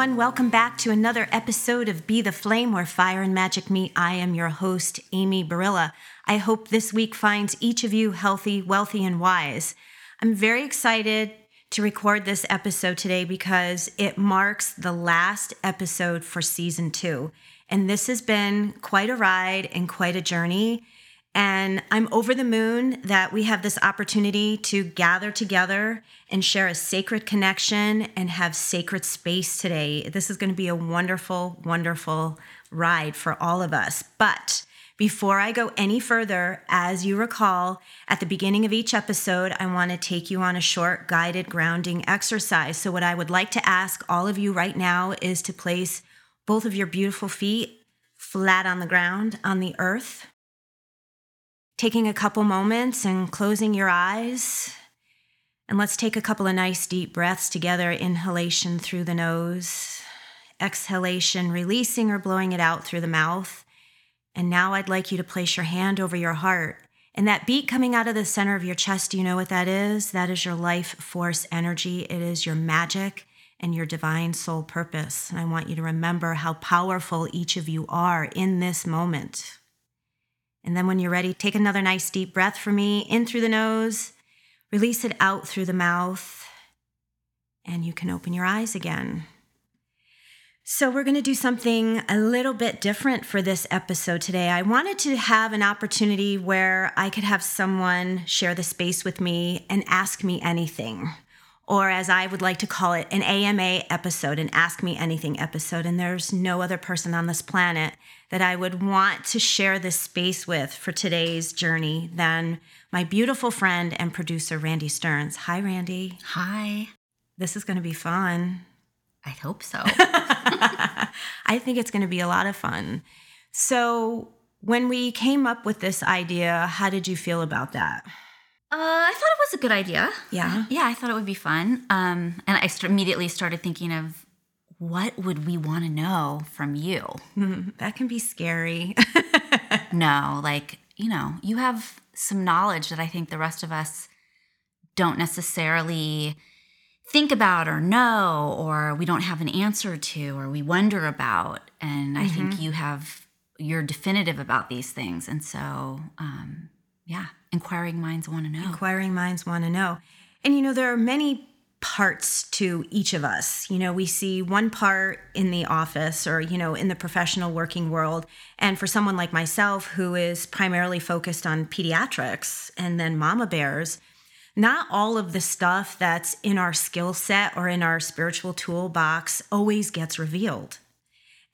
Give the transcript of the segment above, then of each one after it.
everyone. Welcome back to another episode of Be the Flame where fire and magic meet. I am your host, Amy Barilla. I hope this week finds each of you healthy, wealthy, and wise. I'm very excited to record this episode today because it marks the last episode for season two. And this has been quite a ride and quite a journey. And I'm over the moon that we have this opportunity to gather together and share a sacred connection and have sacred space today. This is going to be a wonderful, wonderful ride for all of us. But before I go any further, as you recall, at the beginning of each episode, I want to take you on a short guided grounding exercise. So, what I would like to ask all of you right now is to place both of your beautiful feet flat on the ground on the earth taking a couple moments and closing your eyes. And let's take a couple of nice deep breaths together. Inhalation through the nose, exhalation, releasing or blowing it out through the mouth. And now I'd like you to place your hand over your heart. And that beat coming out of the center of your chest, do you know what that is? That is your life force energy. It is your magic and your divine soul purpose. And I want you to remember how powerful each of you are in this moment. And then when you're ready, take another nice deep breath for me in through the nose, release it out through the mouth, and you can open your eyes again. So, we're going to do something a little bit different for this episode today. I wanted to have an opportunity where I could have someone share the space with me and ask me anything or as I would like to call it, an AMA episode, an Ask Me Anything episode. And there's no other person on this planet that I would want to share this space with for today's journey than my beautiful friend and producer, Randy Stearns. Hi, Randy. Hi. This is going to be fun. I hope so. I think it's going to be a lot of fun. So, when we came up with this idea, how did you feel about that? Uh, I thought it was a good idea. Yeah. Yeah, I thought it would be fun. Um, and I st- immediately started thinking of what would we want to know from you? that can be scary. no, like, you know, you have some knowledge that I think the rest of us don't necessarily think about or know, or we don't have an answer to, or we wonder about. And I mm-hmm. think you have, you're definitive about these things. And so, um, yeah, inquiring minds want to know. Inquiring minds want to know. And you know, there are many parts to each of us. You know, we see one part in the office or, you know, in the professional working world. And for someone like myself who is primarily focused on pediatrics and then mama bears, not all of the stuff that's in our skill set or in our spiritual toolbox always gets revealed.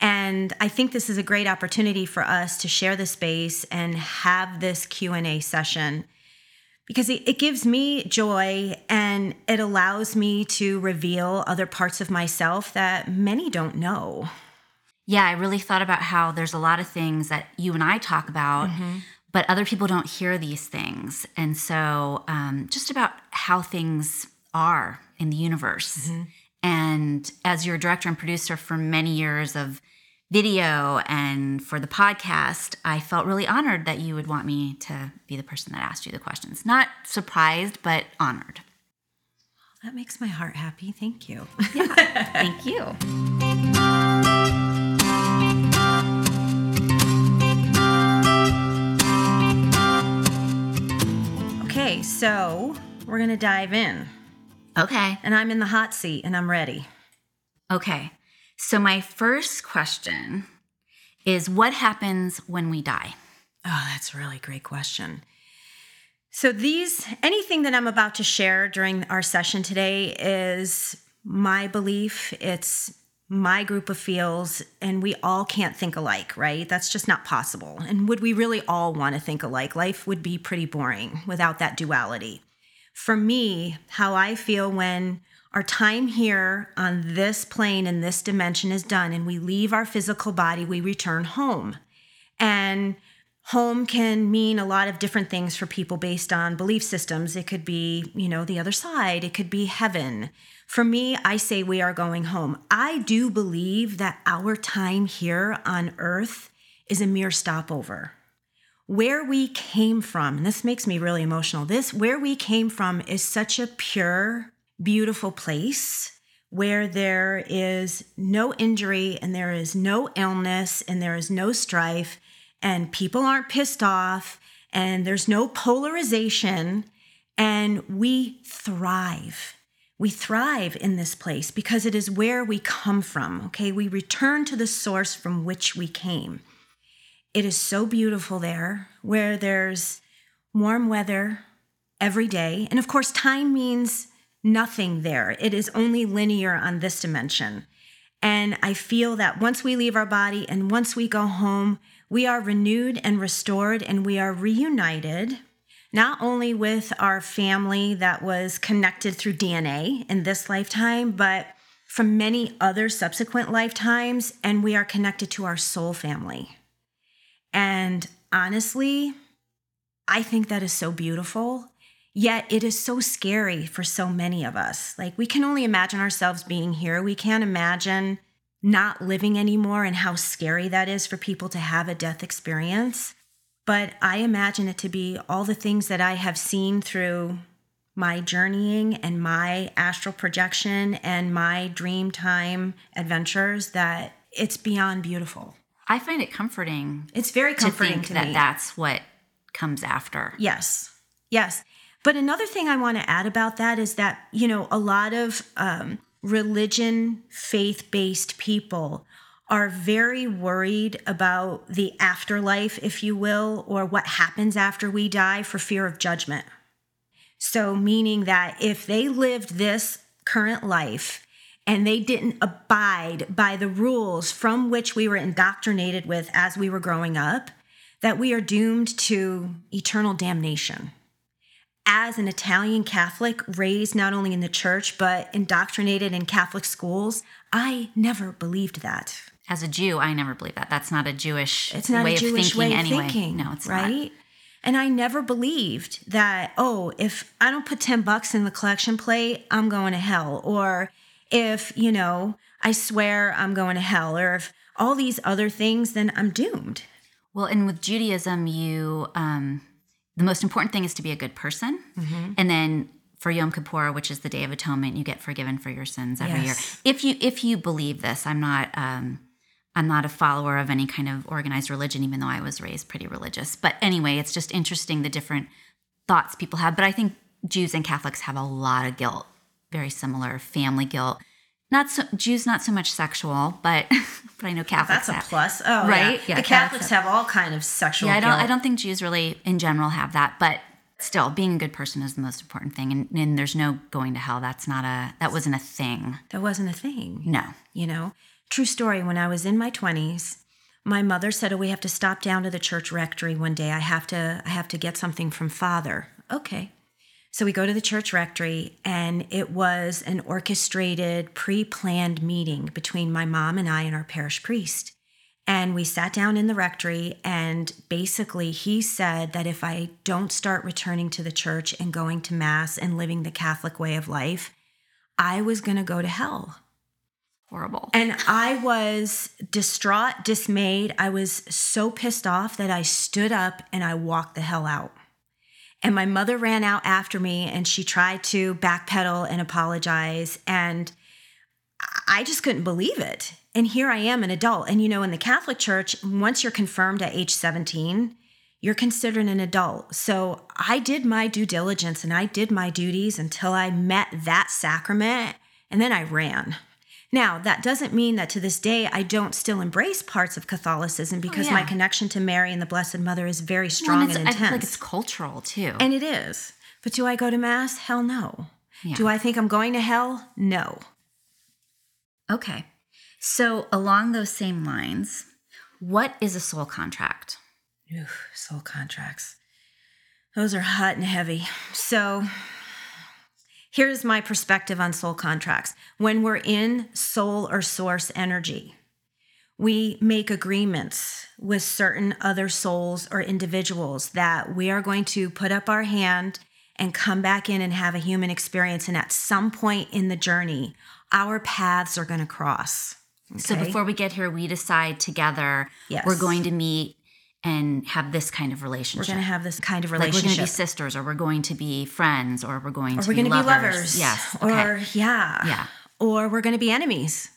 And I think this is a great opportunity for us to share the space and have this Q&A session because it, it, gives me joy and it allows me to reveal other parts of myself that many don't know. Yeah, I really thought about how there's a lot of things that you and I talk about, mm-hmm. but other people don't hear these things. And so, um, just about how things are in the universe. Mm-hmm. And as your director and producer for many years of video and for the podcast, I felt really honored that you would want me to be the person that asked you the questions. Not surprised, but honored. That makes my heart happy. Thank you. Yeah, thank you. Okay, so we're going to dive in. Okay. And I'm in the hot seat and I'm ready. Okay. So, my first question is what happens when we die? Oh, that's a really great question. So, these, anything that I'm about to share during our session today is my belief. It's my group of feels, and we all can't think alike, right? That's just not possible. And would we really all want to think alike? Life would be pretty boring without that duality for me, how I feel when our time here on this plane in this dimension is done and we leave our physical body, we return home. And home can mean a lot of different things for people based on belief systems. It could be, you know, the other side, it could be heaven. For me, I say we are going home. I do believe that our time here on earth is a mere stopover where we came from, and this makes me really emotional. This, where we came from, is such a pure, beautiful place where there is no injury and there is no illness and there is no strife and people aren't pissed off and there's no polarization and we thrive. We thrive in this place because it is where we come from, okay? We return to the source from which we came. It is so beautiful there where there's warm weather every day. And of course, time means nothing there, it is only linear on this dimension. And I feel that once we leave our body and once we go home, we are renewed and restored and we are reunited not only with our family that was connected through DNA in this lifetime, but from many other subsequent lifetimes, and we are connected to our soul family. And honestly, I think that is so beautiful. Yet it is so scary for so many of us. Like, we can only imagine ourselves being here. We can't imagine not living anymore and how scary that is for people to have a death experience. But I imagine it to be all the things that I have seen through my journeying and my astral projection and my dream time adventures that it's beyond beautiful. I find it comforting. It's very comforting to, think to that me. that's what comes after. Yes. Yes. But another thing I want to add about that is that, you know, a lot of um, religion, faith based people are very worried about the afterlife, if you will, or what happens after we die for fear of judgment. So, meaning that if they lived this current life and they didn't abide by the rules from which we were indoctrinated with as we were growing up, that we are doomed to eternal damnation. As an Italian Catholic raised not only in the church but indoctrinated in Catholic schools, I never believed that as a Jew, I never believe that. That's not a Jewish it's not way a Jewish of thinking way of anyway. thinking, no, it's right? not. And I never believed that, oh, if I don't put 10 bucks in the collection plate, I'm going to hell. Or if, you know, I swear I'm going to hell. Or if all these other things, then I'm doomed. Well, and with Judaism, you, um, the most important thing is to be a good person. Mm-hmm. And then for Yom Kippur, which is the Day of Atonement, you get forgiven for your sins every Yes. year. If you if you believe this, I'm not um, I'm not a follower of any kind of organized religion, even though I was raised pretty religious. But anyway, it's just interesting the different thoughts people have. But I think Jews and Catholics have a lot of guilt, very similar family guilt. Not so Jews, not so much sexual, but but I know Catholics. That's a have. plus. Oh, Right? Yeah. Yeah, the Catholics Catholics have all kind of sexual Yeah, I don't. guilt. I don't think Jews really, in general, have that. But still, being a good person is the most important thing. And, and there's no going to hell. That's not a. That wasn't a thing. That wasn't a thing. No. You know, true story. When I was in my 20s, my mother said, "Oh, we have to stop down to the church rectory one day. I have to. I have to get something from Father." Okay. So we go to the church rectory, and it was an orchestrated, pre-planned meeting between my mom and I and our parish priest. And we sat down in the rectory, and basically, he said that if I don't start returning to the church and going to Mass and living the Catholic way of life, I was going to go to hell. Horrible. And I was distraught, dismayed. I was so pissed off that I stood up and I walked the hell out. And my mother ran out after me and she tried to backpedal and apologize. And I just couldn't believe it. And here I am, an adult. And you know, in the Catholic Church, once you're confirmed at age 17, you're considered an adult. So I did my due diligence and I did my duties until I met that sacrament. And then I ran. Now, that doesn't mean that to this day I don't still embrace parts of Catholicism oh, because my yeah. connection to Mary and the Blessed Mother is very Well, strong and and, it's, I feel intense. like it's cultural too. and it is. But do I go to Mass? Hell no. Yeah. Do I think I'm going to hell? No. okay. So along those same lines, what is a soul contract? Oof, soul contracts. Those are hot and heavy. So here's my perspective on soul contracts. When we're in soul or source energy, we make agreements with certain other souls or individuals that we are going to put up our hand and come back in and have a human experience. And at some point in the journey, our paths are going to cross. So before we get here, we decide together Yes. we're going to meet and have this kind of relationship. we're going to have this kind of relationship. like we're going to be sisters, or we're going to be friends, or we're going or to we're be to lovers. be lovers. Yes. Okay. Or yeah. Yeah. or we're going to be enemies.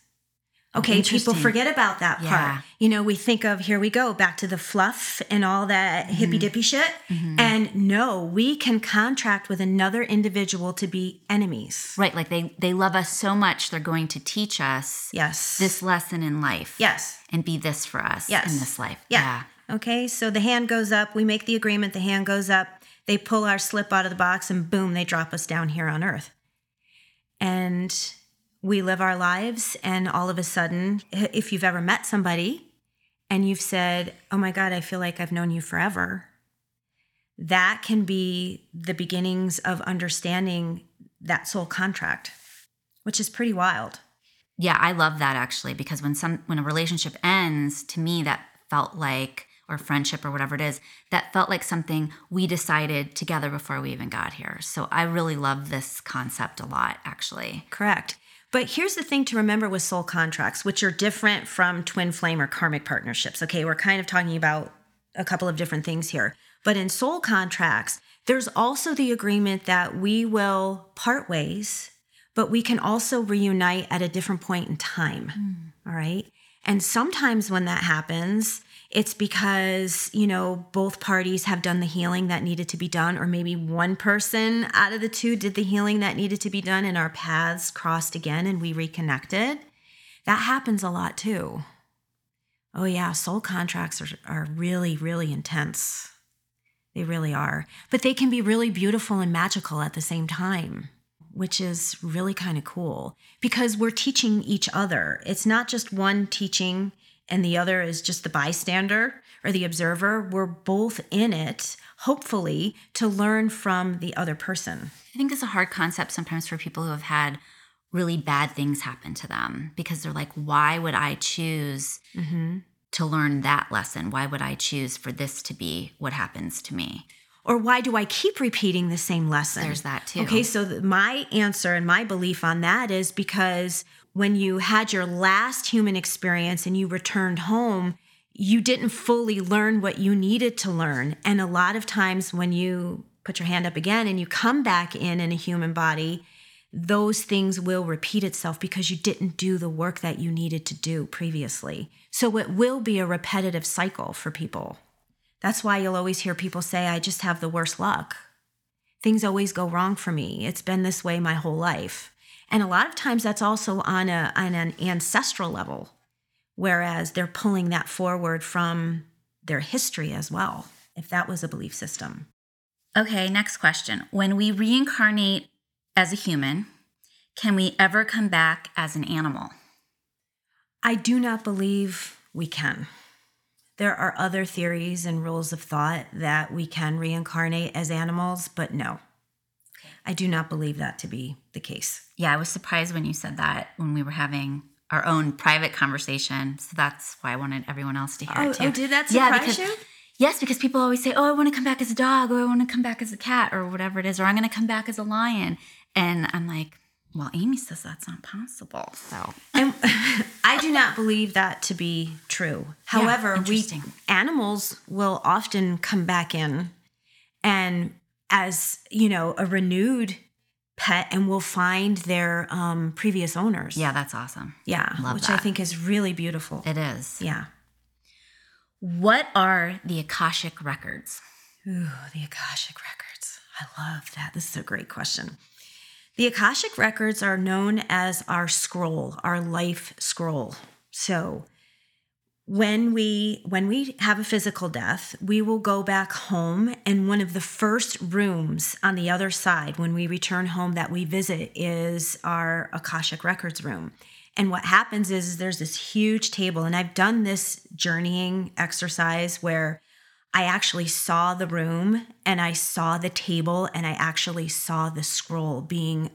Okay, people forget about that part. Yeah. You know, we think of here we go back to the fluff and all that Mm-hmm. hippy dippy shit. Mm-hmm. And no, we can contract with another individual to be enemies. Right. Like they they love us so much they're going to teach us Yes. this lesson in life. Yes. And be this for us Yes. in this life. Yeah. Okay, so the hand goes up, we make the agreement, the hand goes up, they pull our slip out of the box, and boom, they drop us down here on earth. And we live our lives, and all of a sudden, if you've ever met somebody and you've said, Oh my God, I feel like I've known you forever, that can be the beginnings of understanding that soul contract, which is pretty wild. Yeah, I love that actually because when some when a relationship ends, to me that felt like or friendship or whatever it is, that felt like something we decided together before we even got here. So I really love this concept a lot actually. Correct. But here's the thing to remember with soul contracts, which are different from twin flame or karmic partnerships. Okay, we're kind of talking about a couple of different things here. But in soul contracts, there's also the agreement that we will part ways, but we can also reunite at a different point in time. Hmm. All right. And sometimes when that happens, it's because, you know, both parties have done the healing that needed to be done, or maybe one person out of the two did the healing that needed to be done, and our paths crossed again and we reconnected. That happens a lot too. Oh, yeah, soul contracts are, are really, really intense. They really are. But they can be really beautiful and magical at the same time, which is really kind of cool because we're teaching each other. It's not just one teaching and the other is just the bystander or the observer. We're both in it, hopefully, to learn from the other person. I think it's a hard concept sometimes for people who have had really bad things happen to them because they're like, why would I choose mm-hmm. to learn that lesson? Why would I choose for this to be what happens to me? Or why do I keep repeating the same lesson? There's that too. Okay, so my answer and my belief on that is because when you had your last human experience and you returned home, you didn't fully learn what you needed to learn. And a lot of times when you put your hand up again and you come back in in a human body, those things will repeat itself because you didn't do the work that you needed to do previously. So it will be a repetitive cycle for people. That's why you'll always hear people say, I just have the worst luck. Things always go wrong for me. It's been this way my whole life. And a lot of times that's also on, a, on an ancestral level, whereas they're pulling that forward from their history as well, if that was a belief system. Okay, next question. When we reincarnate as a human, can we ever come back as an animal? I do not believe we can. There are other theories and rules of thought that we can reincarnate as animals, but no. I do not believe that to be the case. Yeah, I was surprised when you said that when we were having our own private conversation. So that's why I wanted everyone else to hear Oh, it too. oh, did that Yeah, surprise because- you? Yes, because people always say, "Oh, I want to come back as a dog, or I want to come back as a cat, or whatever it is, or I'm going to come back as a lion." And I'm like, "Well, Amy says that's not possible." So I do not believe that to be true. However, we animals will often come back in and as, you know, a renewed pet and will find their um, previous owners. yeah, that's awesome. Yeah. Love which I think is really beautiful. It is. yeah. What are the Akashic records? Ooh, the Akashic Records. I love that. This is a great question. The Akashic Records are known as our scroll, our life scroll. So when we when we have a physical death, we will go back home and one of the first rooms on the other side when we return home that we visit is our Akashic Records room. And what happens is, is there's this huge table and I've done this journeying exercise where I actually saw the room and I saw the table and I actually saw the scroll being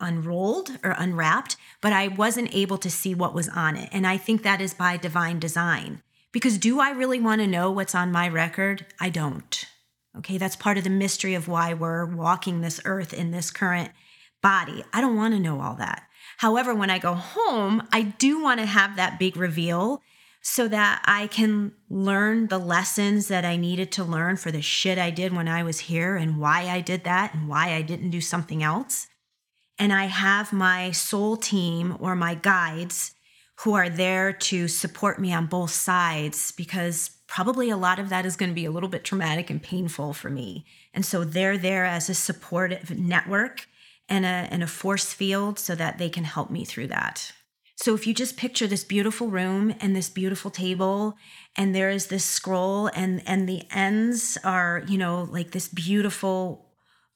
unrolled or unwrapped, but I wasn't able to see what was on it. And I think that is by divine design. Because do I really want to know what's on my record? I don't. Okay, that's part of the mystery of why we're walking this earth in this current body. I don't want to know all that. However, when I go home, I do want to have that big reveal so that I can learn the lessons that I needed to learn for the shit I did when I was here and why I did that and why I didn't do something else. And I have my soul team or my guides who are there to support me on both sides because probably a lot of that is going to be a little bit traumatic and painful for me. And so they're there as a supportive network and a, and a force field so that they can help me through that. So if you just picture this beautiful room and this beautiful table and there is this scroll and and the ends are, you know, like this beautiful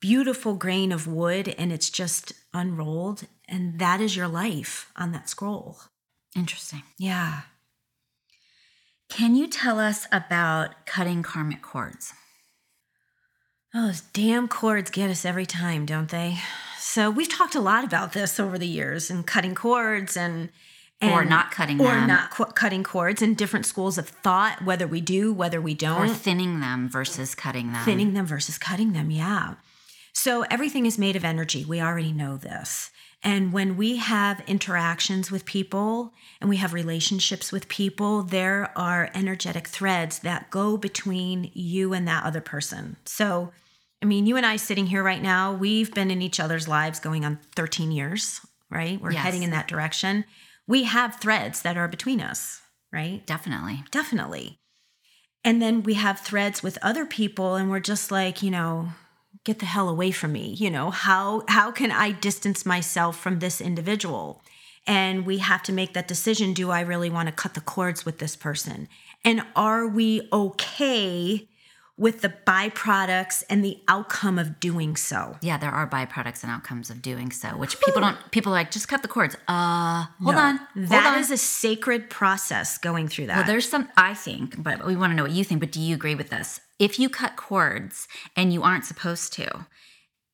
beautiful grain of wood and it's just unrolled and that is your life on that scroll. Interesting. Yeah. Can you tell us about cutting karmic cords? Oh, those damn cords get us every time, don't they? So we've talked a lot about this over the years and cutting cords and, and or not cutting or them. not qu- cutting cords and different schools of thought, whether we do, whether we don't, or thinning them versus cutting them. thinning them versus cutting them. Yeah. So everything is made of energy. We already know this. And when we have interactions with people and we have relationships with people, there are energetic threads that go between you and that other person. So, I mean, you and I sitting here right now, we've been in each other's lives going on 13 years, right? We're Yes. heading in that direction. We have threads that are between us, right? Definitely. Definitely. And then we have threads with other people and we're just like, you know, get the hell away from me. You know, how how can I distance myself from this individual? And we have to make that decision, do I really want to cut the cords with this person? And are we okay with the byproducts and the outcome of doing so? Yeah, there are byproducts and outcomes of doing so, which people don't. People are like just cut the cords. Uh, hold No. on. Hold That on. is a sacred process going through that. Well, there's some, I think, but we want to know what you think. But do you agree with this? If you cut cords and you aren't supposed to,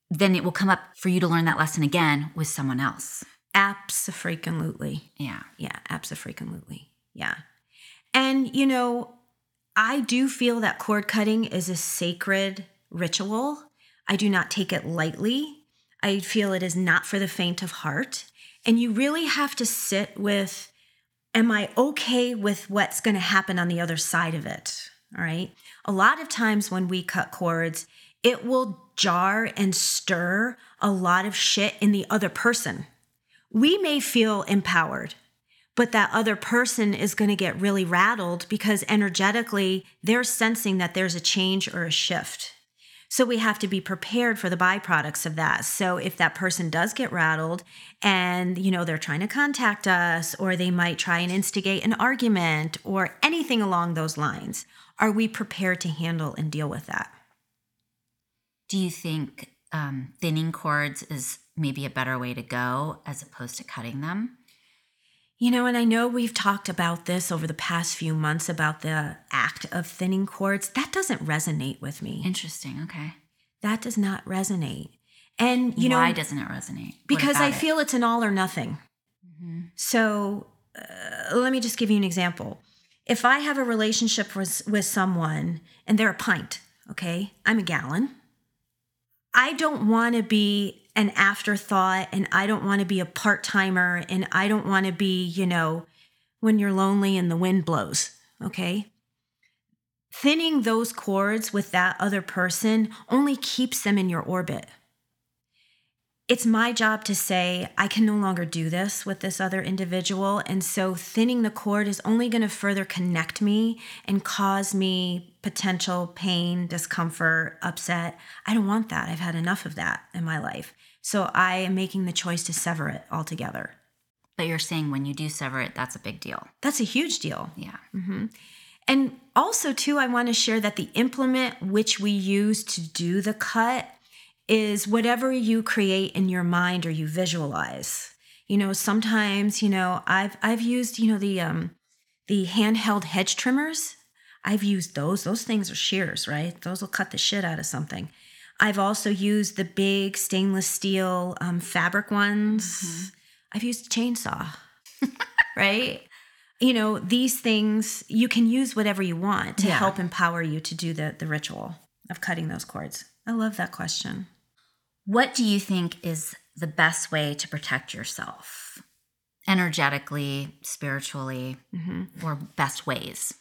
then it will come up for you to learn that lesson again with someone else. Absolutely. Yeah. Yeah, absolutely. Yeah. And, you know, I do feel that cord cutting is a sacred ritual. I do not take it lightly. I feel it is not for the faint of heart. And you really have to sit with Am I okay with what's going to happen on the other side of it? All right. A lot of times when we cut cords, it will jar and stir a lot of shit in the other person. We may feel empowered, but that other person is going to get really rattled because energetically they're sensing that there's a change or a shift. So we have to be prepared for the byproducts of that. So if that person does get rattled and you know they're trying to contact us or they might try and instigate an argument or anything along those lines, are we prepared to handle and deal with that? Do you think um, thinning cords is maybe a better way to go as opposed to cutting them? You know, and I know we've talked about this over the past few months about the act of thinning cords. That doesn't resonate with me. Interesting. Okay. That does not resonate. And, you know, why doesn't it resonate? Because I it? feel it's an all or nothing. Mhm. So uh, let me just give you an example. If I have a relationship with, with someone and they're a pint, okay, I'm a gallon. I don't want to be an afterthought and I don't want to be a part timer and I don't want to be, you know, when you're lonely and the wind blows, okay? Thinning those cords with that other person only keeps them in your orbit it's my job to say, I can no longer do this with this other individual. And so thinning the cord is only going to further connect me and cause me potential pain, discomfort, upset. I don't want that. I've had enough of that in my life. So I am making the choice to sever it altogether. But you're saying when you do sever it, that's a big deal. That's a huge deal. Yeah. Mm-hmm. And also, too, I want to share that the implement which we use to do the cut is whatever you create in your mind or you visualize. You know, sometimes, you know, I've I've used, you know, the um the handheld hedge trimmers. I've used those. Those things are shears, right? Those will cut the shit out of something. I've also used the big stainless steel um, fabric ones. I've used a chainsaw, right? You know, these things you can use whatever you want to Yeah. help empower you to do the the ritual of cutting those cords. I love that question. What do you think is the best way to protect yourself? Energetically, spiritually, hmm or best ways?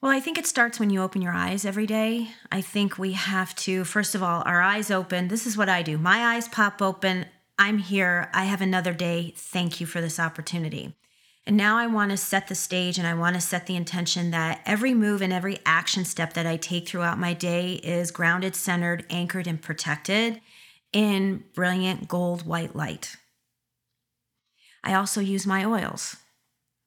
Well, I think it starts when you open your eyes every day. I think we have to, first of all, our eyes open. This is what I do. My eyes pop open. I'm here. I have another day. Thank you for this opportunity. And now I want to set the stage and I want to set the intention that every move and every action step that I take throughout my day is grounded, centered, anchored, and protected in brilliant gold white light. I also use my oils.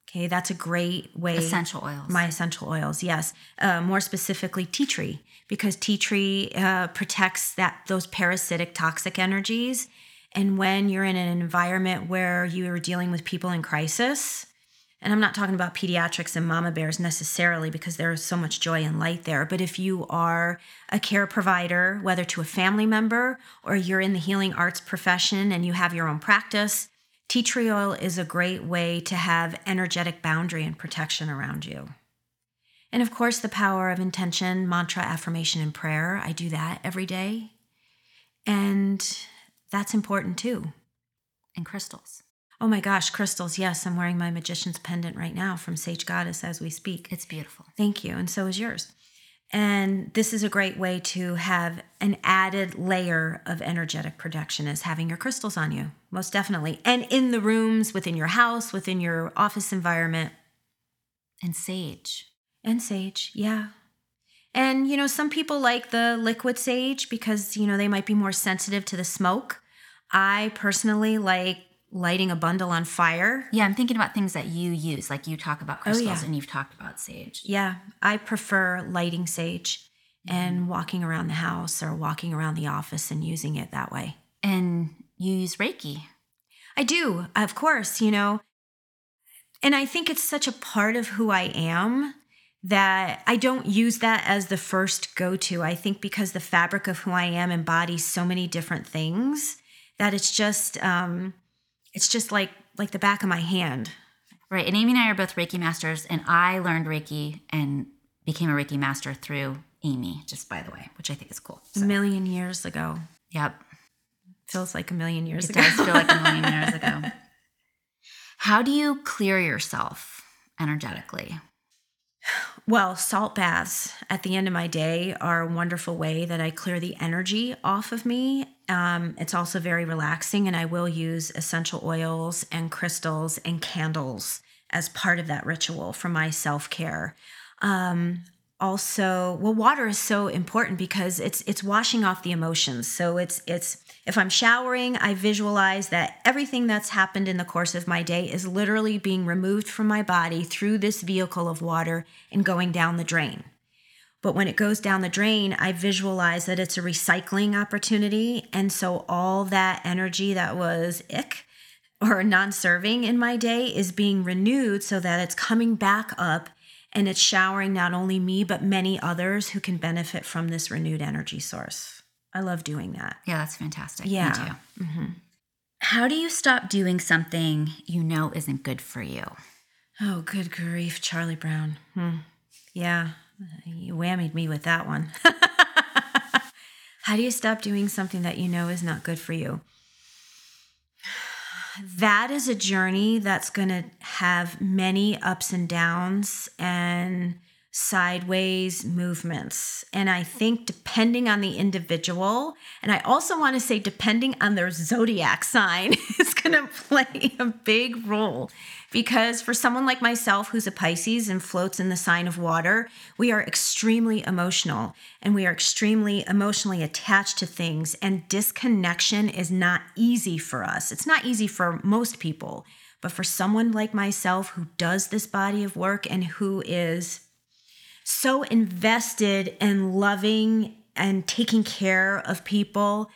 Okay, that's a great way. Essential oils. My essential oils, yes. Uh, more specifically, tea tree, because tea tree uh, protects that those parasitic toxic energies. And when you're in an environment where you are dealing with people in crisis, and I'm not talking about pediatrics and mama bears necessarily because there is so much joy and light there. But if you are a care provider, whether to a family member or you're in the healing arts profession and you have your own practice, tea tree oil is a great way to have energetic boundary and protection around you. And of course, the power of intention, mantra, affirmation, and prayer. I do that every day. And that's important too. And crystals. Oh my gosh, crystals. Yes, I'm wearing my magician's pendant right now from Sage Goddess as we speak. It's beautiful. Thank you. And so is yours. And this is a great way to have an added layer of energetic protection is having your crystals on you, most definitely. And in the rooms, within your house, within your office environment. And sage. And sage, yeah. And, you know, some people like the liquid sage because, you know, they might be more sensitive to the smoke. I personally like lighting a bundle on fire. Yeah, I'm thinking about things that you use. Like you talk about oh, crystals Oh, yeah. and you've talked about sage. Yeah, I prefer lighting sage and walking around the house or walking around the office and using it that way. And you use Reiki. I do, of course, you know. And I think it's such a part of who I am that I don't use that as the first go to. I think because the fabric of who I am embodies so many different things that it's just um it's just like like the back of my hand. Right. And Amy and I are both Reiki masters, and I learned Reiki and became a Reiki master through Amy, just by the way, which I think is cool. A million years ago. yep. Feels like a million years It ago. does feel like a million years ago. How do you clear yourself energetically? Well, salt baths at the end of my day are a wonderful way that I clear the energy off of me. Um, it's also very relaxing, and I will use essential oils and crystals and candles as part of that ritual for my self care. Um, also, well, water is so important because it's it's washing off the emotions. So it's it's if I'm showering, I visualize that everything that's happened in the course of my day is literally being removed from my body through this vehicle of water and going down the drain. But when it goes down the drain, I visualize that it's a recycling opportunity. And so all that energy that was ick or non serving in my day is being renewed so that it's coming back up and it's showering not only me, but many others who can benefit from this renewed energy source. I love doing that. Yeah, that's fantastic. Yeah. Me too. How do you stop doing something you know isn't good for you? Oh, good grief, Charlie Brown. Hmm. Yeah, you whammied me with that one. How do you stop doing something that you know is not good for you? That is a journey that's going to have many ups and downs and sideways movements. And I think depending on the individual, and I also want to say depending on their zodiac sign, is going to play a big role. Because for someone like myself, who's a Pisces and floats in the sign of water, we are extremely emotional and we are extremely emotionally attached to things. And disconnection is not easy for us. It's not easy for most people. But for someone like myself who does this body of work and who is so invested in loving and taking care of people,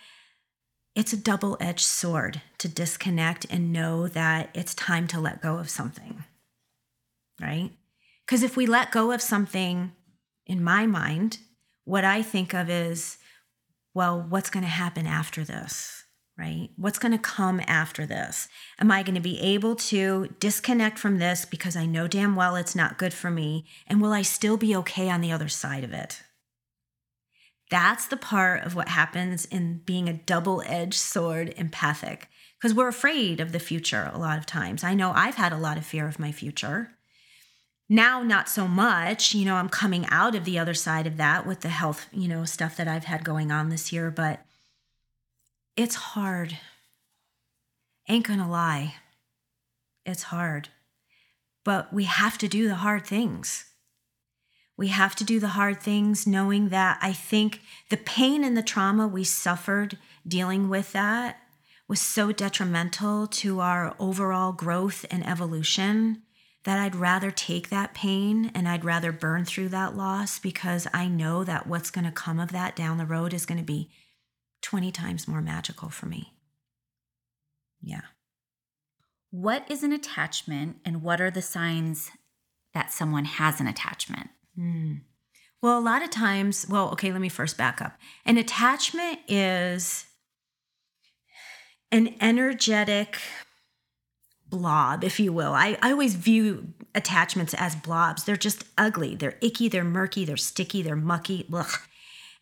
it's a double edged sword to disconnect and know that it's time to let go of something. Right? Because if we let go of something, in my mind, what I think of is, well, what's going to happen after this? Right? What's going to come after this? Am I going to be able to disconnect from this because I know damn well it's not good for me? And will I still be okay on the other side of it? That's the part of what happens in being a double edged sword empathic because we're afraid of the future a lot of times. I know I've had a lot of fear of my future. now not so much you know i'm coming out of the other side of that with the health you know stuff that i've had going on this year but it's hard. Ain't gonna lie. It's hard. But we have to do the hard things. We have to do the hard things knowing that i think the pain and the trauma we suffered dealing with that was so detrimental to our overall growth and evolution that I'd rather take that pain and I'd rather burn through that loss because I know that what's going to come of that down the road is going to be 20 times more magical for me. Yeah. What is an attachment and what are the signs that someone has an attachment? Mm. Well, a lot of times, well, okay, let me first back up. An attachment is an energetic blob, if you will. I, I always view attachments as blobs. They're just ugly. They're icky, they're murky, they're sticky, they're mucky. Ugh.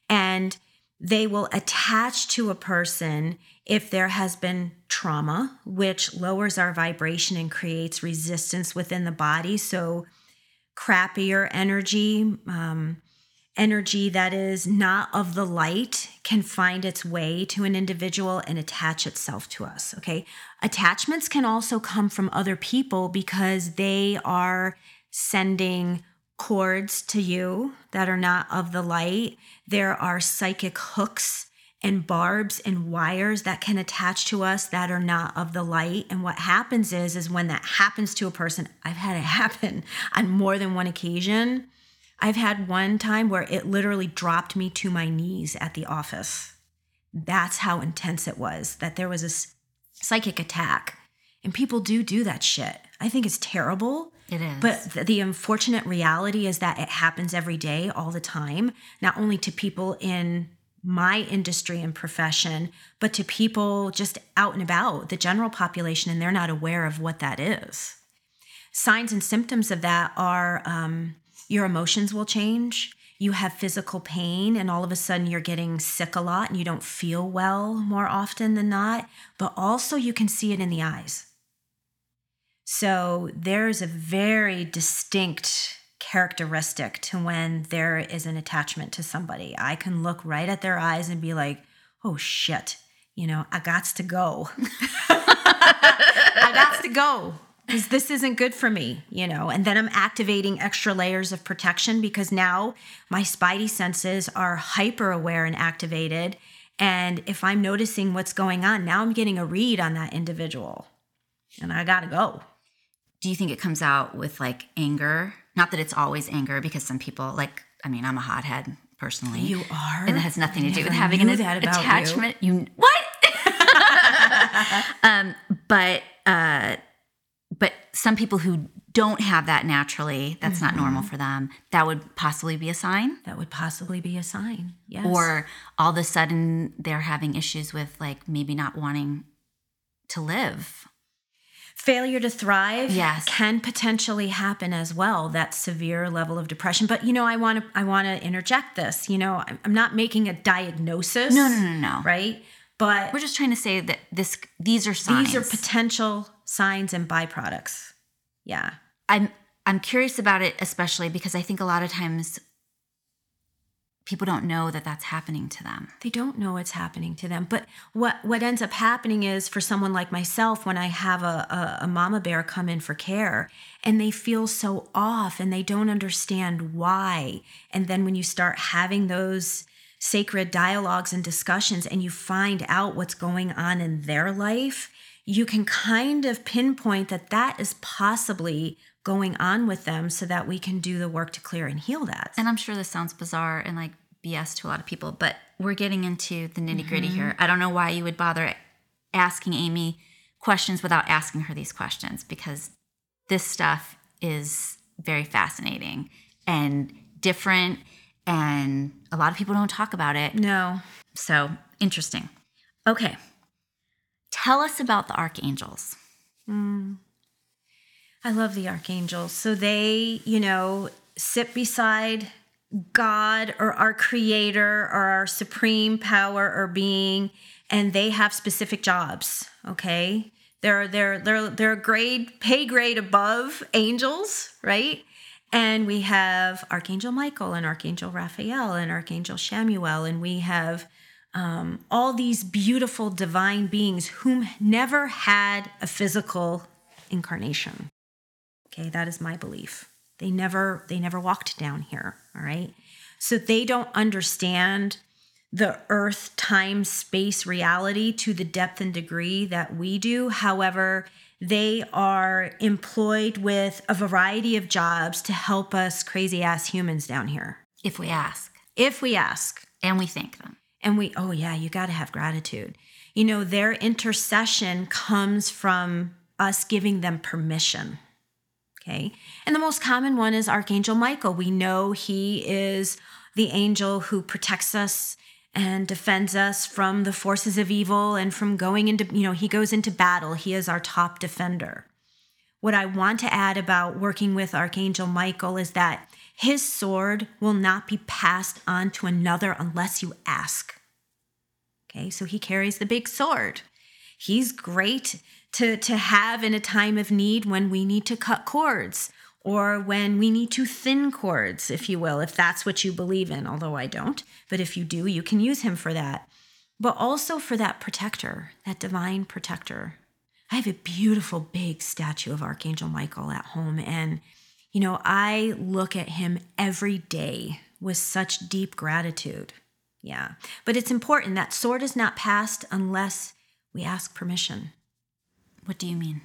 And they will attach to a person if there has been trauma, which lowers our vibration and creates resistance within the body. So, crappier energy, um, energy that is not of the light can find its way to an individual and attach itself to us. Okay. Attachments can also come from other people because they are sending cords to you that are not of the light. There are psychic hooks and barbs and wires that can attach to us that are not of the light and what happens is is when that happens to a person i've had it happen on more than one occasion I've had one time where it literally dropped me to my knees at the office. That's how intense it was, that there was a psychic attack. And people do do that shit. I think it's terrible. It is. But the unfortunate reality is that it happens every day, all the time, not only to people in my industry and profession, but to people just out and about, the general population, and they're not aware of what that is. Signs and symptoms of that are um, your emotions will change. You have physical pain, and all of a sudden you're getting sick a lot and you don't feel well more often than not. But also, you can see it in the eyes. So, there's a very distinct characteristic to when there is an attachment to somebody. I can look right at their eyes and be like, oh shit, you know, I got to go. I got to go because this isn't good for me, you know. And then I'm activating extra layers of protection because now my spidey senses are hyper aware and activated. And if I'm noticing what's going on, now I'm getting a read on that individual and I gotta go. Do you think it comes out with like anger? Not that it's always anger, because some people, like, I mean, I'm a hothead personally. You are? And it has nothing to do with having an attachment. You. you what? um, but uh, but some people who don't have that naturally, that's mm-hmm. not normal mm-hmm. for them. That would possibly be a sign. That would possibly be a sign. Yes. Or all of a sudden they're having issues with like maybe not wanting to live. Failure to thrive yes. can potentially happen as well. That severe level of depression. But you know, I want to I want to interject this. You know, I'm not making a diagnosis. No, no, no, no. Right. But we're just trying to say that this these are signs. These are potential signs and byproducts. Yeah. I'm I'm curious about it especially because I think a lot of times people don't know that that's happening to them. They don't know it's happening to them. But what what ends up happening is for someone like myself when I have a, a, a mama bear come in for care and they feel so off and they don't understand why. And then when you start having those sacred dialogues and discussions and you find out what's going on in their life, you can kind of pinpoint that that is possibly going on with them so that we can do the work to clear and heal that. And I'm sure this sounds bizarre and like BS to a lot of people, but we're getting into the nitty gritty mm-hmm. here. I don't know why you would bother asking Amy questions without asking her these questions because this stuff is very fascinating and different and a lot of people don't talk about it. No. So interesting. Okay. Tell us about the archangels. Mm. I love the archangels. So they, you know, sit beside God or our creator or our supreme power or being, and they have specific jobs. Okay. They're they're they're they're a grade pay grade above angels, right? And we have Archangel Michael and Archangel Raphael and Archangel Chamuel, and we have um, all these beautiful divine beings whom never had a physical incarnation. Okay, that is my belief. They never they never walked down here, all right? So they don't understand the earth time space reality to the depth and degree that we do. However, they are employed with a variety of jobs to help us crazy ass humans down here. If we ask. If we ask. And we thank them. And we, oh yeah, you got to have gratitude. You know, their intercession comes from us giving them permission. Okay. And the most common one is Archangel Michael. We know he is the angel who protects us and defends us from the forces of evil and from going into, you know, he goes into battle. He is our top defender. What I want to add about working with Archangel Michael is that his sword will not be passed on to another unless you ask. Okay, so he carries the big sword. He's great to, to have in a time of need when we need to cut cords or when we need to thin cords, if you will, if that's what you believe in, although I don't. But if you do, you can use him for that. But also for that protector, that divine protector. I have a beautiful big statue of Archangel Michael at home. And, you know, I look at him every day with such deep gratitude. Yeah. But it's important that sword is not passed unless we ask permission. What do you mean?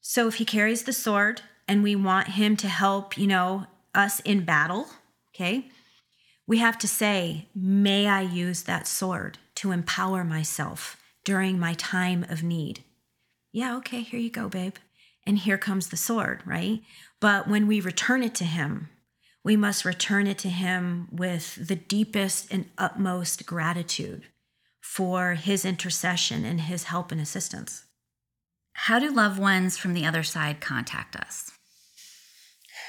So if he carries the sword, and we want him to help, you know, us in battle, okay? We have to say, may I use that sword to empower myself during my time of need? Yeah, okay, here you go, babe. And here comes the sword, right? But when we return it to him, we must return it to him with the deepest and utmost gratitude for his intercession and his help and assistance. How do loved ones from the other side contact us?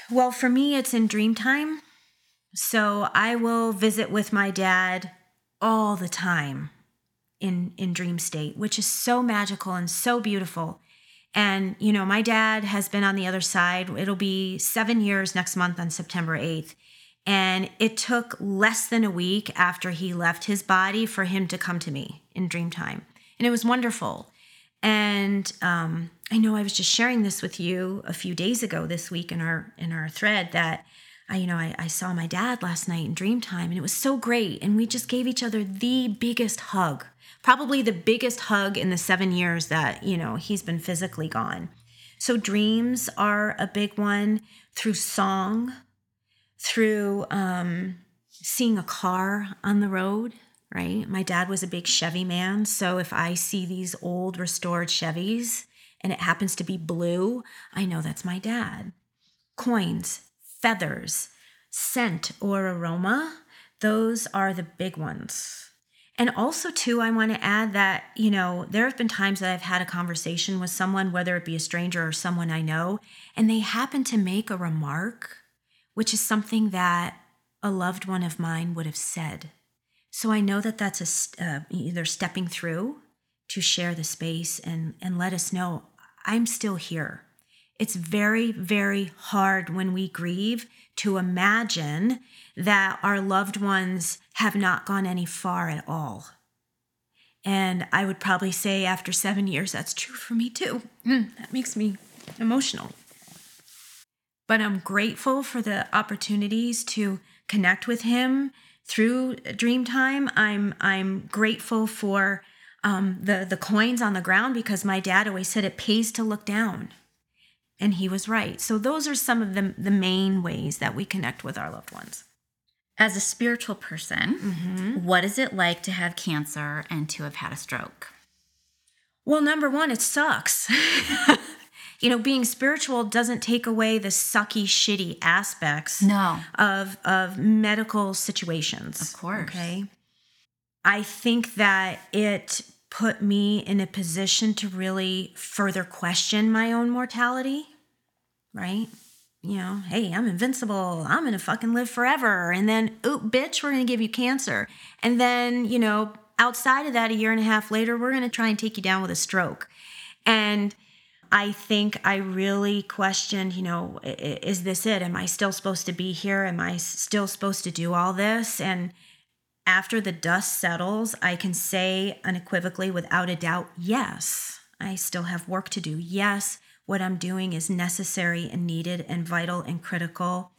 Well, for me, it's in dream time. So I will visit with my dad all the time in, in dream state, which is so magical and so beautiful. And, you know, my dad has been on the other side. It'll be seven years next month on September 8th. And it took less than a week after he left his body for him to come to me in dream time. And it was wonderful. And um, I know I was just sharing this with you a few days ago this week in our in our thread that I, you know, I, I saw my dad last night in dream time and it was so great. And we just gave each other the biggest hug, probably the biggest hug in the seven years that, you know, he's been physically gone. So dreams are a big one through song, through um, seeing a car on the road, right? My dad was a big Chevy man. So if I see these old restored Chevys and it happens to be blue, I know that's my dad. Coins, feathers, scent or aroma, those are the big ones. And also, too, I want to add that, you know, there have been times that I've had a conversation with someone, whether it be a stranger or someone I know, and they happen to make a remark, which is something that a loved one of mine would have said so I know that that's a uh, either stepping through to share the space and and let us know I'm still here. It's very very hard when we grieve to imagine that our loved ones have not gone any far at all. And I would probably say after 7 years that's true for me too. Mm, that makes me emotional. But I'm grateful for the opportunities to connect with him through Dreamtime. I'm I'm grateful for um, the the coins on the ground because my dad always said it pays to look down, and he was right. So those are some of the the main ways that we connect with our loved ones. As a spiritual person, mm-hmm. what is it like to have cancer and to have had a stroke? Well, number one, it sucks. you know, being spiritual doesn't take away the sucky, shitty aspects no. of of medical situations. Of course. Okay. I think that it put me in a position to really further question my own mortality, right? You know, hey, I'm invincible. I'm going to fucking live forever. And then, oh, bitch, we're going to give you cancer. And then, you know, outside of that, a year and a half later, we're going to try and take you down with a stroke. And I think I really questioned, you know, is this it? Am I still supposed to be here? Am I still supposed to do all this? And after the dust settles, I can say unequivocally, without a doubt, yes, I still have work to do. Yes, what I'm doing is necessary and needed and vital and critical.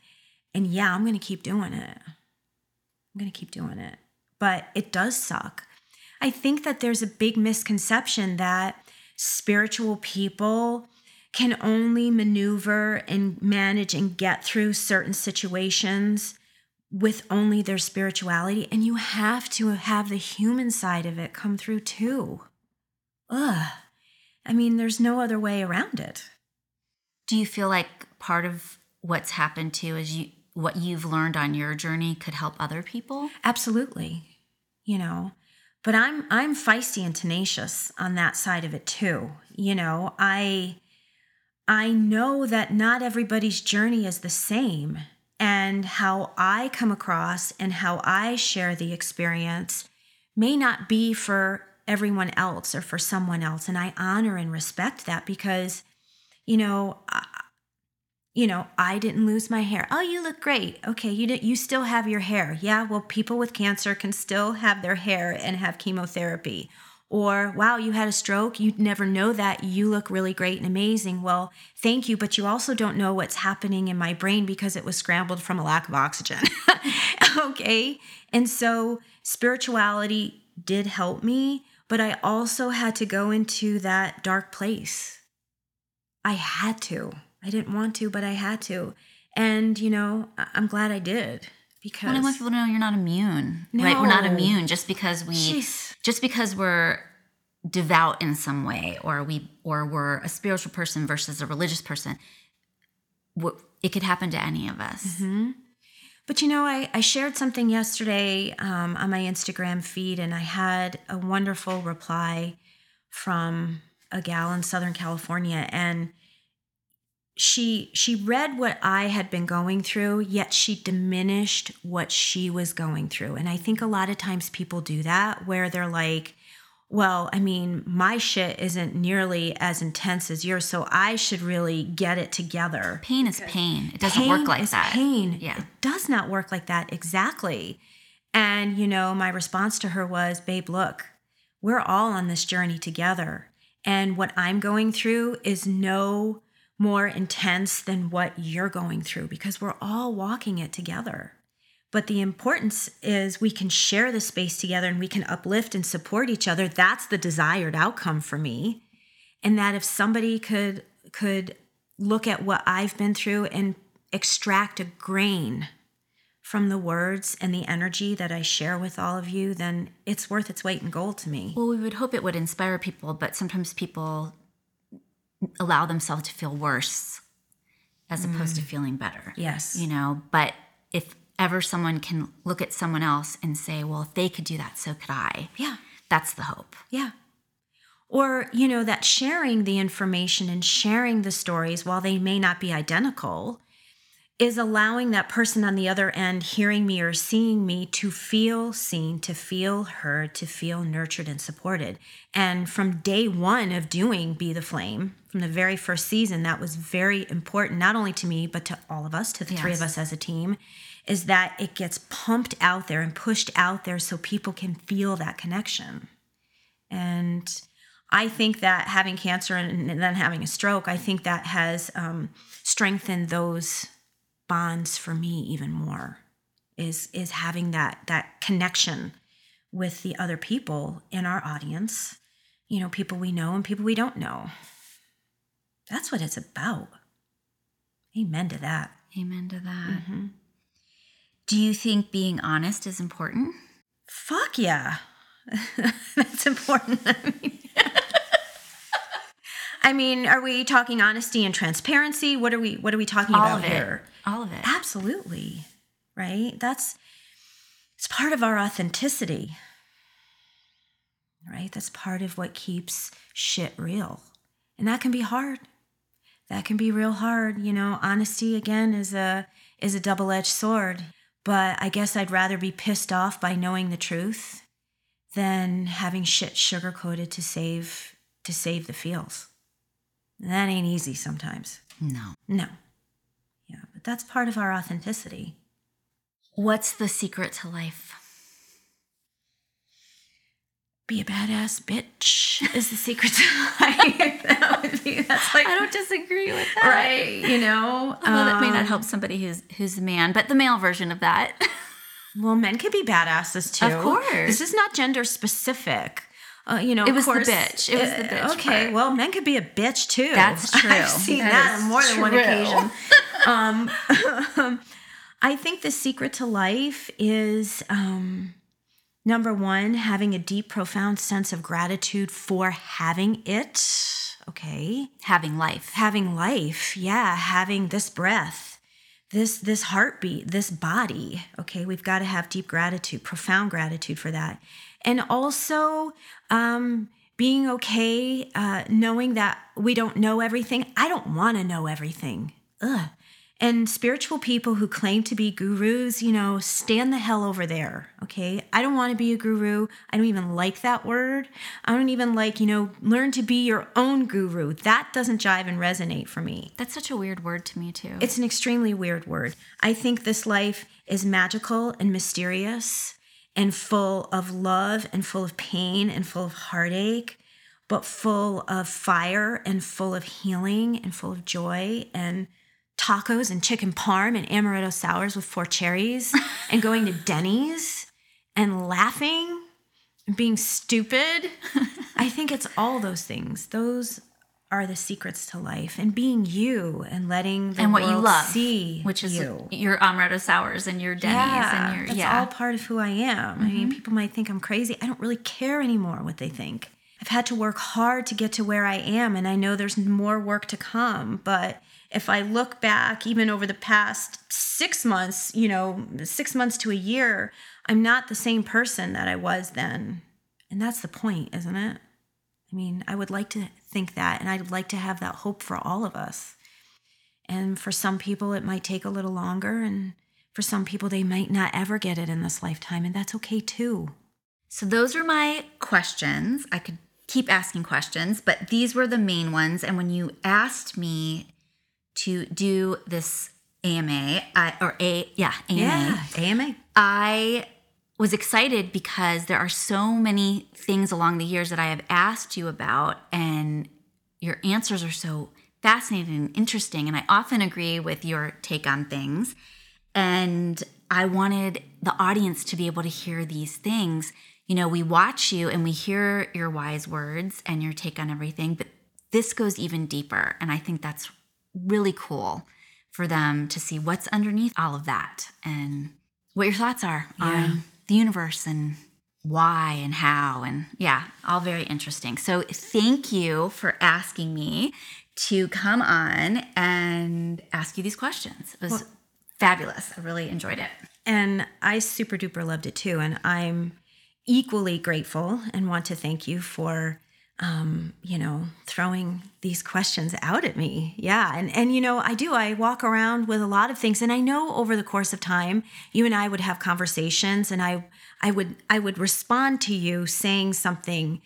And yeah, I'm going to keep doing it. I'm going to keep doing it. But it does suck. I think that there's a big misconception that spiritual people can only maneuver and manage and get through certain situations with only their spirituality. And you have to have the human side of it come through too. Ugh. I mean, there's no other way around it. Do you feel like part of what's happened too is you what you've learned on your journey could help other people? Absolutely. You know, but i'm i'm feisty and tenacious on that side of it too you know? I i know that not everybody's journey is the same and how i come across and how i share the experience may not be for everyone else or for someone else and i honor and respect that because you know you know, I didn't lose my hair. Oh, you look great. Okay, you did, you still have your hair. Yeah, well, people with cancer can still have their hair and have chemotherapy. Or, wow, you had a stroke. You'd never know that. You look really great and amazing. Well, thank you, but you also don't know what's happening in my brain because it was scrambled from a lack of oxygen. okay? And so spirituality did help me, but I also had to go into that dark place. I had to. I didn't want to, but I had to. And, you know, I'm glad I did because well, I want people to know you're not immune. No. Right? We're not immune just because we Jeez. just because we're devout in some way or we or we're a spiritual person versus a religious person. It could happen to any of us. Mm-hmm. But you know, I, I shared something yesterday um, on my Instagram feed, and I had a wonderful reply from a gal in Southern California. And she she read what I had been going through, yet she diminished what she was going through. And I think a lot of times people do that where they're like, well, I mean, my shit isn't nearly as intense as yours, so I should really get it together. Pain is pain. It doesn't pain work like that. Pain. Yeah. It does not work like that. Exactly. And, you know, my response to her was, babe, look, we're all on this journey together. And what I'm going through is no more intense than what you're going through because we're all walking it together. But the importance is we can share the space together and we can uplift and support each other. That's the desired outcome for me. And that if somebody could could look at what I've been through and extract a grain from the words and the energy that I share with all of you, then it's worth its weight in gold to me. Well, we would hope it would inspire people, but sometimes people allow themselves to feel worse as mm. opposed to mm. feeling better. Yes. You know, but if ever someone can look at someone else and say, well, if they could do that, so could I. Yeah. That's the hope. Yeah. Or, you know, that sharing the information and sharing the stories, while they may not be identical, is allowing that person on the other end hearing me or seeing me to feel seen, to feel heard, to feel nurtured and supported. And from day one of doing Be the Flame, from the very first season, that was very important, not only to me, but to all of us, to the yes. three of us as a team, is that it gets pumped out there and pushed out there so people can feel that connection. And I think that having cancer and then having a stroke, I think that has um, strengthened those bonds for me even more is is having that that connection with the other people in our audience you know people we know and people we don't know. That's what it's about. Amen to that. Amen to that. Mm-hmm. do you think being honest is important? Fuck yeah. That's important. I mean, are we talking honesty and transparency? What are we what are we talking All about here? All of it. Absolutely. Right? That's it's part of our authenticity. Right? That's part of what keeps shit real. And that can be hard. That can be real hard. You know, honesty again is a is a double-edged sword. But I guess I'd rather be pissed off by knowing the truth than having shit sugar coated to save to save the feels. That ain't easy sometimes. No. No. That's part of our authenticity. What's the secret to life? Be a badass bitch is the secret to life. that would be, that's like, I don't disagree with that. right, you know? Although that may not Um, help somebody who's who's a man, but the male version of that. Well, men can be badasses too. Of course. This is not gender specific. Uh, you know, It was the course- bitch. It was the bitch Okay, part. well, men could be a bitch too. That's true. I've seen That that, on more than one occasion. um, I think the secret to life is um, number one, having a deep, profound sense of gratitude for having it. Okay Having life. having life yeah having this breath this this heartbeat this body okay we've got to have deep gratitude profound gratitude for that and also um being okay uh knowing that we don't know everything. I don't want to know everything. Ugh. and spiritual people who claim to be gurus you know stand the hell over there okay? I don't want to be a guru. I don't even like that word. I don't even like you know learn to be your own guru. That doesn't jive and resonate for me. That's such a weird word to me too. it's an extremely weird word. I think this life is magical and mysterious and full of love and full of pain and full of heartache, but full of fire and full of healing and full of joy and tacos and chicken parm and amaretto sours with four cherries and going to Denny's and laughing and being stupid. I think it's all those things. Those are the secrets to life and being you and letting the and what world you love, see which is you. your amaretto sours and your Denny's yeah, and your that's yeah. all part of who I am. I mean, mm-hmm. people might think I'm crazy. I don't really care anymore what they think. I've had to work hard to get to where I am, and I know there's more work to come. But if I look back, even over the past six months, you know, six months to a year, I'm not the same person that I was then. And that's the point, isn't it? I mean, I would like to think that, and I'd like to have that hope for all of us. And for some people, it might take a little longer, and for some people, they might not ever get it in this lifetime, and that's okay too. So those are my questions. I could keep asking questions, but these were the main ones. And when you asked me to do this AMA, I, or a yeah AMA, AMA. I was excited because there are so many things along the years that I have asked you about, and your answers are so fascinating and interesting. And I often agree with your take on things. And I wanted the audience to be able to hear these things. You know, we watch you and we hear your wise words and your take on everything, but this goes even deeper. And I think that's really cool for them to see what's underneath all of that and what your thoughts are on the universe and why and how and yeah all very interesting. So thank you for asking me to come on and ask you these questions. It was fabulous. I really enjoyed it. And I super duper loved it too. And I'm equally grateful and want to thank you for, um, you know, throwing these questions out at me. Yeah. And, and, you know, I do, I walk around with a lot of things. And I know over the course of time, you and I would have conversations and I, I would, I would respond to you saying something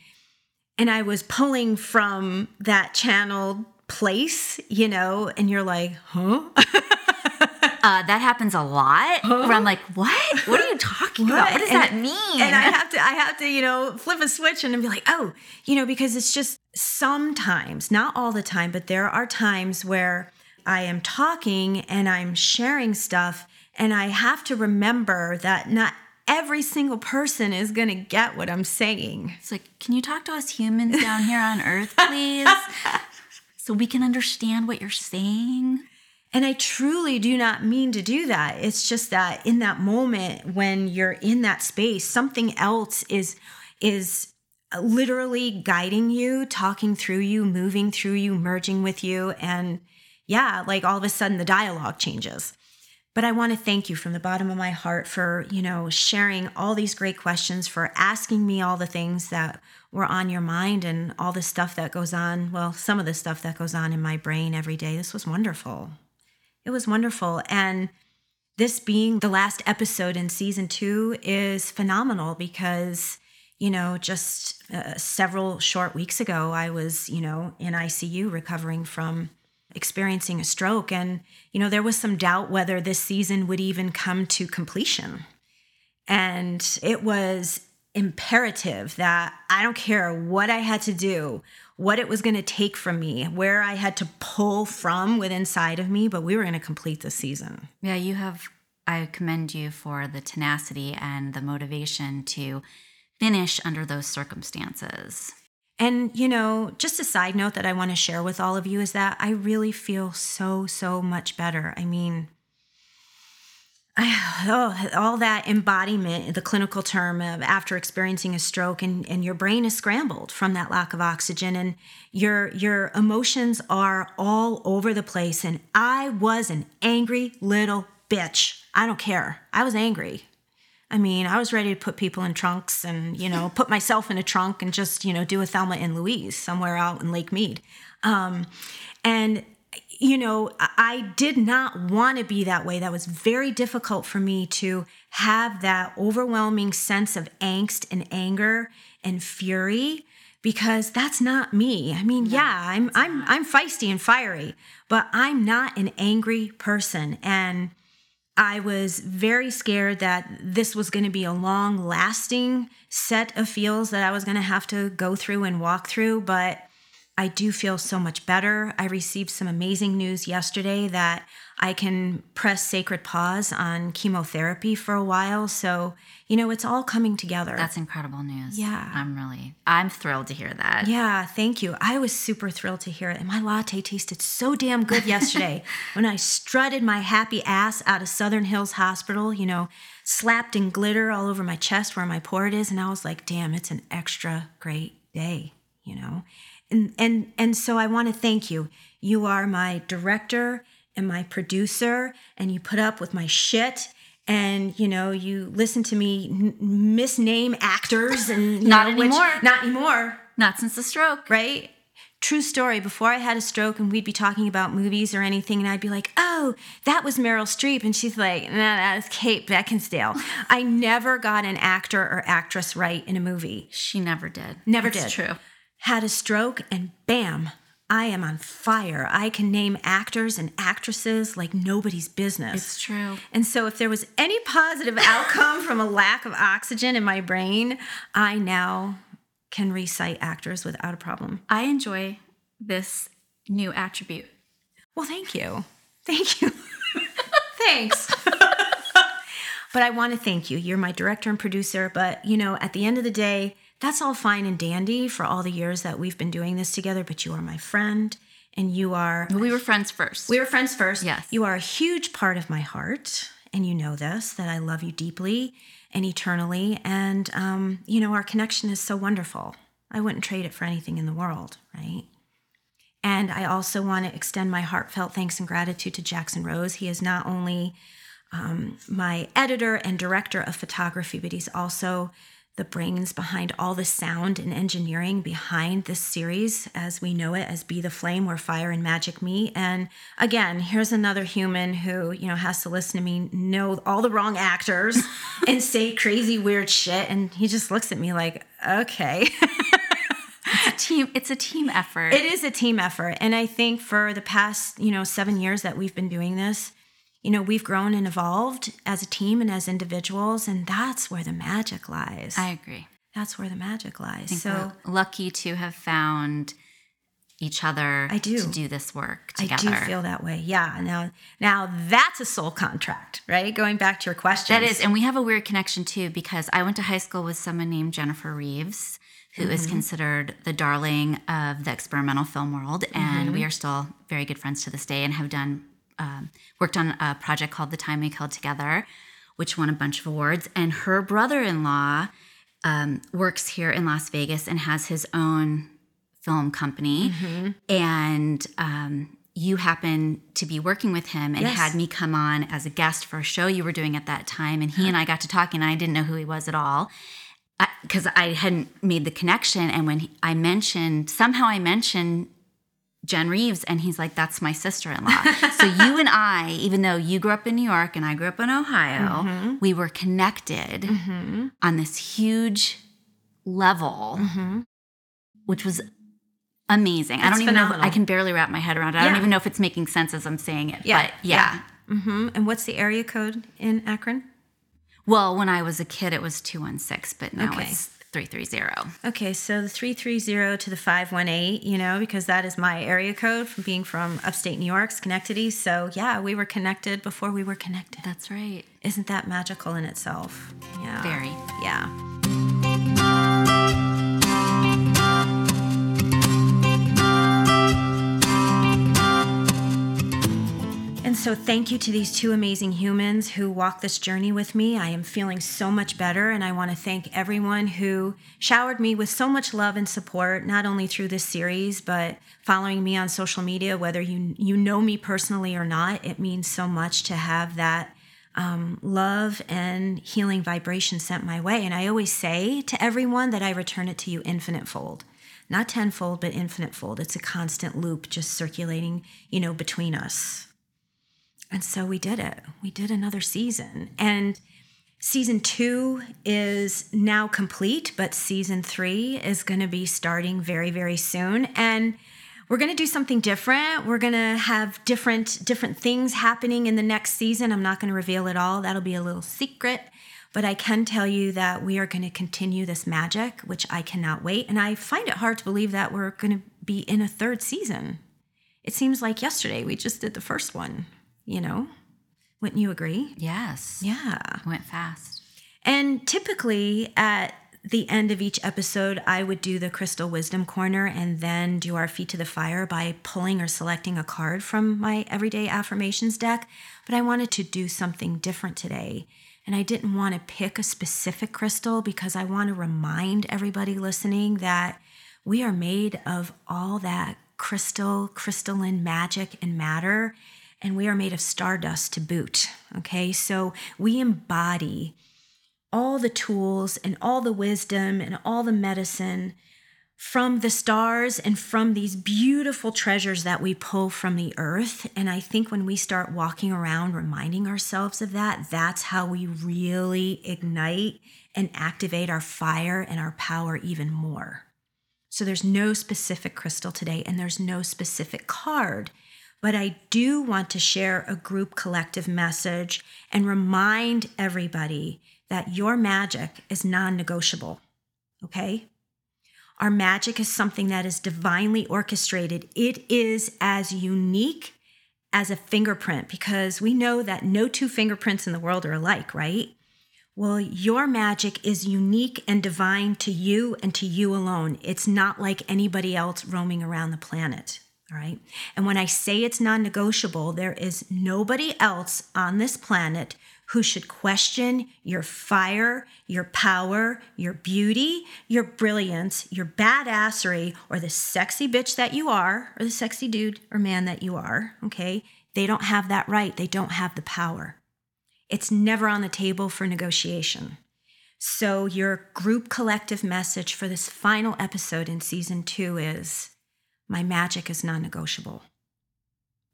and I was pulling from that channeled place, you know, and you're like, huh? uh, that happens a lot where i'm like what what are you talking about what does And- that mean And I have to, I have to, you know, flip a switch and be like, oh, you know, because it's just sometimes, not all the time, but there are times where I am talking and I'm sharing stuff, and I have to remember that not every single person is going to get what I'm saying. It's like, can you talk to us humans down here on Earth, please? so we can understand what you're saying. And I truly do not mean to do that. It's just that in that moment when you're in that space, something else is is literally guiding you, talking through you, moving through you, merging with you and yeah, like all of a sudden the dialogue changes. But I want to thank you from the bottom of my heart for, you know, sharing all these great questions, for asking me all the things that were on your mind and all the stuff that goes on, well, some of the stuff that goes on in my brain every day. This was wonderful. It was wonderful. And this being the last episode in season two is phenomenal because, you know, just uh, several short weeks ago, I was, you know, in ICU recovering from experiencing a stroke. And, you know, there was some doubt whether this season would even come to completion. And it was imperative that I don't care what I had to do, what it was going to take from me, where I had to pull from within inside of me, but we were going to complete the season. Yeah, you have, I commend you for the tenacity and the motivation to finish under those circumstances. And, you know, just a side note that I want to share with all of you is that I really feel so, so much better. I mean, oh, all that embodiment, the clinical term of after experiencing a stroke, and, and your brain is scrambled from that lack of oxygen, and your your emotions are all over the place. And I was an angry little bitch. I don't care. I was angry. I mean, I was ready to put people in trunks and, you know, put myself in a trunk and just, you know, do a Thelma and Louise somewhere out in Lake Mead. Um, and, you know, I did not want to be that way. That was very difficult for me to have that overwhelming sense of angst and anger and fury because that's not me. I mean, no, yeah, I'm I'm I'm feisty and fiery, but I'm not an angry person and I was very scared that this was going to be a long lasting set of feels that I was going to have to go through and walk through, but I do feel so much better. I received some amazing news yesterday that I can press sacred pause on chemotherapy for a while. So, you know, it's all coming together. That's incredible news. Yeah. I'm really, I'm thrilled to hear that. Yeah, thank you. I was super thrilled to hear it. And my latte tasted so damn good yesterday when I strutted my happy ass out of Southern Hills Hospital, you know, slapped in glitter all over my chest where my port is. And I was like, damn, it's an extra great day, you know? And and and so I want to thank you. You are my director and my producer and you put up with my shit and you know you listen to me n- misname actors and not know, anymore. Which, not anymore. Not since the stroke, right? True story. Before I had a stroke, and we'd be talking about movies or anything, and I'd be like, "Oh, that was Meryl Streep," and she's like, "No, nah, that was Kate Beckinsale I never got an actor or actress right in a movie. She never did. Never That's did. True had a stroke, and bam, I am on fire. I can name actors and actresses like nobody's business. It's true. And so, if there was any positive outcome from a lack of oxygen in my brain, I now can recite actors without a problem. I enjoy this new attribute. Well, thank you. Thank you. Thanks. but I want to thank you. You're my director and producer. But, you know, at the end of the day, that's all fine and dandy for all the years that we've been doing this together, but you are my friend and you are. We were friends first. We were friends first. Yes. You are a huge part of my heart. And you know this, that I love you deeply and eternally. And, um, you know, our connection is so wonderful. I wouldn't trade it for anything in the world, right? And I also want to extend my heartfelt thanks and gratitude to Jackson Rose. He is not only um, my editor and director of photography, but he's also the brains behind all the sound and engineering behind this series. As we know it as be the flame where fire and magic meet. And again here's another human who you know has to listen to me know all the wrong actors and say crazy weird shit. And he just looks at me like okay. It's a team it's a team effort. It is a team effort. And i think for the past you know seven years that we've been doing this you know, we've grown and evolved as a team and as individuals, and that's where the magic lies. I agree. That's where the magic lies. so lucky to have found each other I do. to do this work together. I do feel that way. Yeah. Now now that's a soul contract, right? Going back to your question. That is, and we have a weird connection too because I went to high school with someone named Jennifer Reeves, who mm-hmm. is considered the darling of the experimental film world, and mm-hmm. we are still very good friends to this day and have done um, worked on a project called The Time We Killed Together, which won a bunch of awards. And her brother in law um, works here in Las Vegas and has his own film company. Mm-hmm. And um, you happen to be working with him and yes. had me come on as a guest for a show you were doing at that time. And he and I got to talking, and I didn't know who he was at all because I, I, hadn't made the connection. And when he, I mentioned, somehow I mentioned Jen Reeves, and he's like, "That's my sister-in-law." so you and I, even though you grew up in New York and I grew up in Ohio, mm-hmm. we were connected mm-hmm. on this huge level, which was amazing. I don't even know i can barely wrap my head around it. I Yeah. don't even know if it's making sense as I'm saying it. Yeah, But yeah. hmm And what's the area code in Akron? Well, when I was a kid, it was 216, but now Okay. it's 330. Okay, so the 330 to the 518, you know, because that is my area code from being from upstate New York, Schenectady. So, yeah, we were connected before we were connected. That's right. Isn't that magical in itself? Yeah. Very. Yeah. And so, thank you to these two amazing humans who walked this journey with me. I am feeling so much better, and I want to thank everyone who showered me with so much love and support, not only through this series, but following me on social media. Whether you you know me personally or not, it means so much to have that um, love and healing vibration sent my way. And I always say to everyone that I return it to you infinite fold. Not tenfold, but infinite fold. It's a constant loop just circulating, you know, between us. And so we did it. We did another season. And season two is now complete, but season three is going to be starting very, very soon. And we're going to do something different. We're going to have different different things happening in the next season. I'm not going to reveal it all. That'll be a little secret. But I can tell you that we are going to continue this magic, which I cannot wait. And I find it hard to believe that we're going to be in a third season. It seems like yesterday we just did the first one, you know? Wouldn't you agree? Yes. Yeah. Went fast. And typically at the end of each episode, I would do the Crystal Wisdom Corner and then do our feet to the fire by pulling or selecting a card from my everyday affirmations deck. But I wanted to do something different today. And I didn't want to pick a specific crystal because I want to remind everybody listening that we are made of all that crystal, crystalline magic and matter. And we are made of stardust to boot. Okay. So we embody all the tools and all the wisdom and all the medicine from the stars and from these beautiful treasures that we pull from the earth. And I think when we start walking around reminding ourselves of that, that's how we really ignite and activate our fire and our power even more. So there's no specific crystal today and there's no specific card. But I do want to share a group collective message and remind everybody that your magic is non negotiable. Okay? Our magic is something that is divinely orchestrated. It is as unique as a fingerprint because we know that no two fingerprints in the world are alike, right? Well, your magic is unique and divine to you and to you alone. It's not like anybody else roaming around the planet. All right. And when I say it's non negotiable, there is nobody else on this planet who should question your fire, your power, your beauty, your brilliance, your badassery, or the sexy bitch that you are, or the sexy dude or man that you are. Okay. They don't have that right. They don't have the power. It's never on the table for negotiation. So, your group collective message for this final episode in season two is my magic is non negotiable.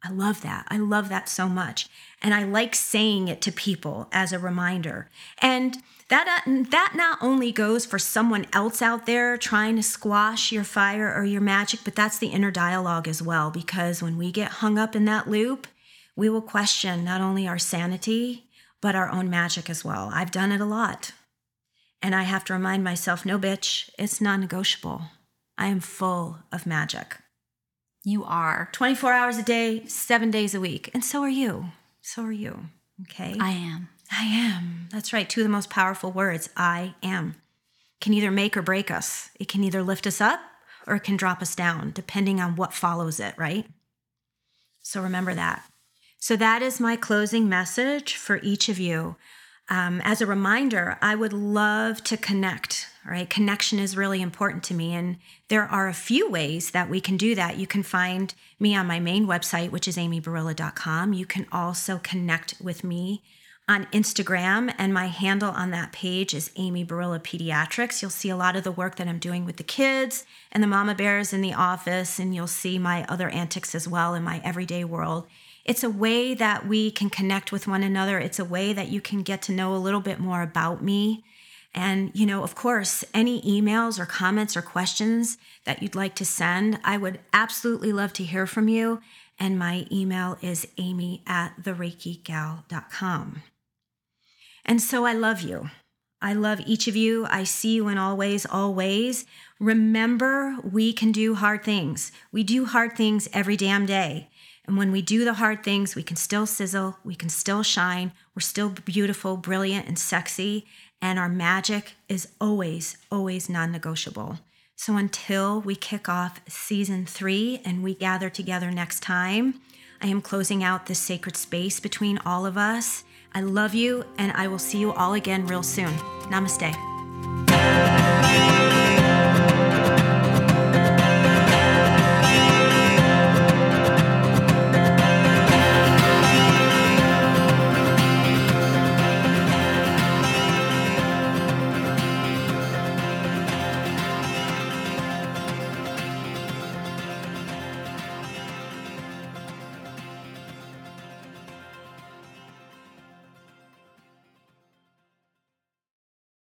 I love that. I love that so much. And I like saying it to people as a reminder. And that, uh, that not only goes for someone else out there trying to squash your fire or your magic, but that's the inner dialogue as well. Because when we get hung up in that loop, we will question not only our sanity, but our own magic as well. I've done it a lot. And I have to remind myself no, bitch, it's non negotiable. I am full of magic. You are. 24 hours a day, seven days a week. And so are you. So are you. Okay. I am. I am. That's right. Two of the most powerful words I am can either make or break us. It can either lift us up or it can drop us down, depending on what follows it, right? So remember that. So that is my closing message for each of you. Um, as a reminder, I would love to connect. Right, connection is really important to me, and there are a few ways that we can do that. You can find me on my main website, which is amybarilla.com. You can also connect with me on Instagram, and my handle on that page is Amy Barilla Pediatrics. You'll see a lot of the work that I'm doing with the kids and the mama bears in the office, and you'll see my other antics as well in my everyday world. It's a way that we can connect with one another. It's a way that you can get to know a little bit more about me. And, you know, of course, any emails or comments or questions that you'd like to send, I would absolutely love to hear from you. And my email is amy at thereikigal.com. And so I love you. I love each of you. I see you in all ways, always. Remember, we can do hard things. We do hard things every damn day. And when we do the hard things, we can still sizzle, we can still shine, we're still beautiful, brilliant, and sexy. And our magic is always, always non negotiable. So until we kick off season three and we gather together next time, I am closing out this sacred space between all of us. I love you, and I will see you all again real soon. Namaste.